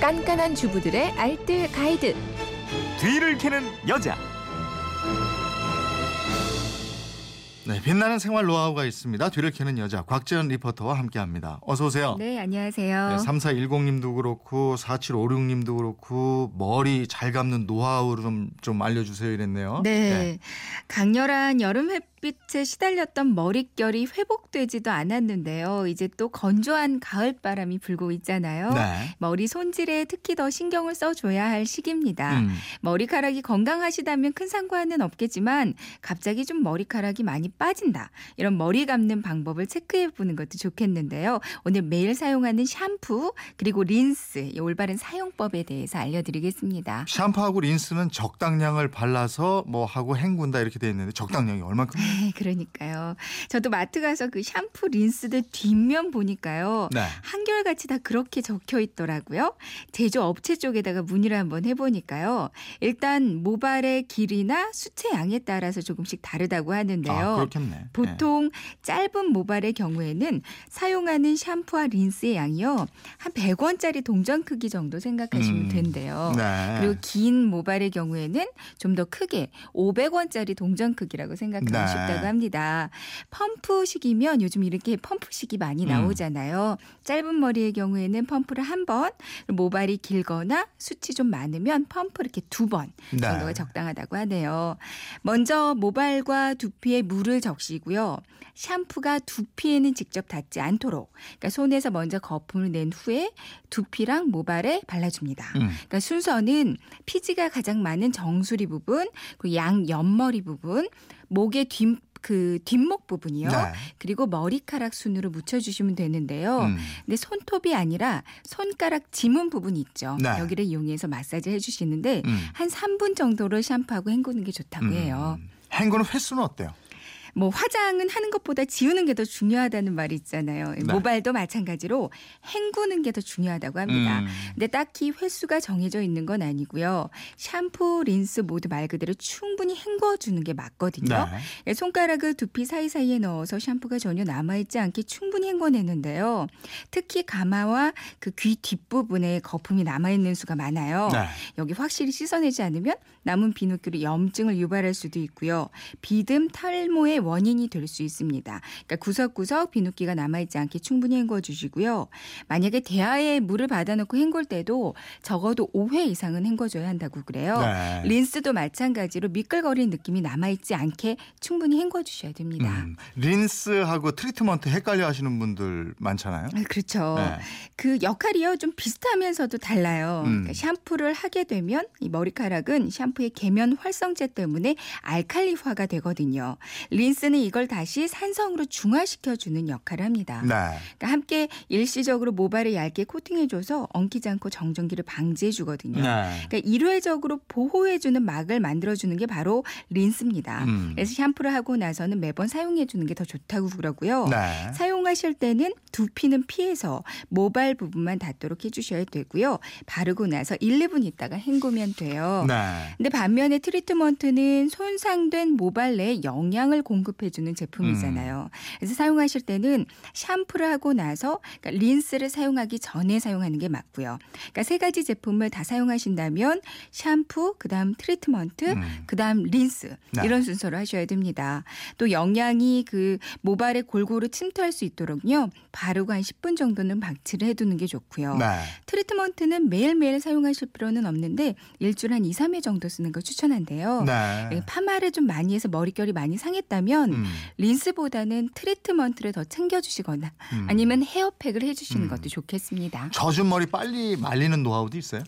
깐깐한 주부들의 알뜰 가이드. 뒤를 캐는 여자. 네, 빛나는 생활 노하우가 있습니다. 뒤를 캐는 여자 곽지연 리포터와 함께합니다. 어서 오세요. 네, 안녕하세요. 네, 3410님도 그렇고 4756님도 그렇고 머리 잘 감는 노하우를 좀, 좀 알려주세요 이랬네요. 네. 강렬한 여름 햇 빛에 시달렸던 머릿결이 회복되지도 않았는데요. 이제 또 건조한 가을 바람이 불고 있잖아요. 네. 머리 손질에 특히 더 신경을 써줘야 할 시기입니다. 음. 머리카락이 건강하시다면 큰 상관은 없겠지만 갑자기 좀 머리카락이 많이 빠진다. 이런 머리 감는 방법을 체크해 보는 것도 좋겠는데요. 오늘 매일 사용하는 샴푸 그리고 린스 이 올바른 사용법에 대해서 알려드리겠습니다. 샴푸하고 린스는 적당량을 발라서 뭐 하고 헹군다 이렇게 돼 있는데 적당량이 얼마큼? 네, 그러니까요. 저도 마트 가서 그 샴푸 린스들 뒷면 보니까요. 네. 한결같이 다 그렇게 적혀 있더라고요. 제조 업체 쪽에다가 문의를 한번 해보니까요. 일단 모발의 길이나 수채 양에 따라서 조금씩 다르다고 하는데요. 아, 그렇겠네. 보통 짧은 모발의 경우에는 사용하는 샴푸와 린스의 양이요. 한 100원짜리 동전 크기 정도 생각하시면 음. 된대요. 네. 그리고 긴 모발의 경우에는 좀 더 크게 500원짜리 동전 크기라고 생각하면 네. 쉽다고 합니다. 펌프식이면 요즘 이렇게 펌프식이 많이 음. 나오잖아요. 짧은 머리의 경우에는 펌프를 한 번, 모발이 길거나 숱이 좀 많으면 펌프 이렇게 두번 네. 정도가 적당하다고 하네요. 먼저 모발과 두피에 물을 적시고요. 샴푸가 두피에는 직접 닿지 않도록 그러니까 손에서 먼저 거품을 낸 후에 두피랑 모발에 발라줍니다. 음. 그러니까 순서는 피지가 가장 많은 정수리 부분, 그리고 양 옆머리 부분, 목의 뒷, 그 뒷목 부분이요. 네. 그리고 머리카락 순으로 묻혀주시면 되는데요. 음. 근데 손톱이 아니라 손가락 지문 부분 있죠. 네. 여기를 이용해서 마사지 해주시는데 음. 한 3분 정도를 샴푸하고 헹구는 게 좋다고 해요. 음. 헹구는 횟수는 어때요? 뭐 화장은 하는 것보다 지우는 게 더 중요하다는 말이 있잖아요. 네. 모발도 마찬가지로 hen구는 게 더 중요하다고 합니다. 음. 근데 딱히 횟수가 정해져 있는 건 아니고요. 샴푸, 린스 모두 말 그대로 충분히 헹궈 주는 게 맞거든요. 네. 손가락을 두피 사이사이에 넣어서 샴푸가 전혀 남아 있지 않게 충분히 헹궈내는데요. 특히 가마와 그 귀 뒷부분에 거품이 남아 있는 수가 많아요. 네. 여기 확실히 씻어내지 않으면 남은 비누기로 염증을 유발할 수도 있고요. 비듬 탈모 의 원인이 될 수 있습니다. 그러니까 구석구석 비누기가 남아있지 않게 충분히 헹궈 주시고요. 만약에 대야에 물을 받아놓고 헹굴 때도 적어도 5회 이상은 헹궈줘야 한다고 그래요. 네. 린스도 마찬가지로 미끌거리는 느낌이 남아있지 않게 충분히 헹궈 주셔야 됩니다. 음. 린스하고 트리트먼트 헷갈려 하시는 분들 많잖아요. 아, 그렇죠. 네. 그 역할이요 좀 비슷하면서도 달라요. 음. 그러니까 샴푸를 하게 되면 이 머리카락은 샴푸의 계면 활성제 때문에 알칼리화가 되거든요. 린 스는 이걸 다시 산성으로 중화시켜 주는 역할을 합니다. 네. 그러니까 함께 일시적으로 모발을 얇게 코팅해줘서 엉키지 않고 정전기를 방지해 주거든요. 네. 그러니까 일회적으로 보호해주는 막을 만들어주는 게 바로 린스입니다. 음. 그래서 샴푸를 하고 나서는 매번 사용해주는 게 더 좋다고 그러고요. 네. 사용하실 때는 두피는 피해서 모발 부분만 닿도록 해주셔야 되고요. 바르고 나서 1, 2분 있다가 헹구면 돼요. 네. 근데 반면에 트리트먼트는 손상된 모발 내에 영양을 공 급해주는 제품이잖아요. 음. 그래서 사용하실 때는 샴푸를 하고 나서 그러니까 린스를 사용하기 전에 사용하는 게 맞고요. 그러니까 세 가지 제품을 다 사용하신다면 샴푸, 그다음 트리트먼트, 음. 그다음 린스 네. 이런 순서로 하셔야 됩니다. 또 영양이 그 모발에 골고루 침투할 수 있도록요. 바르고 한 10분 정도는 방치를 해두는 게 좋고요. 네. 트리트먼트는 매일매일 사용하실 필요는 없는데 일주일에 한 2, 3회 정도 쓰는 거 추천한대요. 네. 파마를 좀 많이 해서 머릿결이 많이 상했다면 음. 린스보다는 트리트먼트를 더 챙겨주시거나 음. 아니면 헤어팩을 해주시는 음. 것도 좋겠습니다. 젖은 머리 빨리 말리는 노하우도 있어요?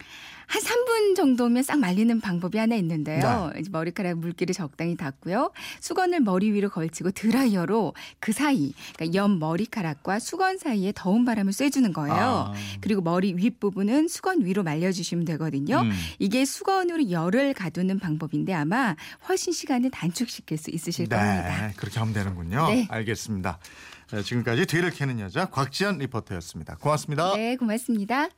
한 3분 정도면 싹 말리는 방법이 하나 있는데요. 네. 이제 머리카락 물기를 적당히 닦고요. 수건을 머리 위로 걸치고 드라이어로 그 사이, 그러니까 옆 머리카락과 수건 사이에 더운 바람을 쐬주는 거예요. 아. 그리고 머리 윗부분은 수건 위로 말려주시면 되거든요. 음. 이게 수건으로 열을 가두는 방법인데 아마 훨씬 시간을 단축시킬 수 있으실 겁니다. 네, 그렇게 하면 되는군요. 네. 알겠습니다. 네, 지금까지 뒤를 캐는 여자 곽지연 리포터였습니다. 고맙습니다. 네, 고맙습니다.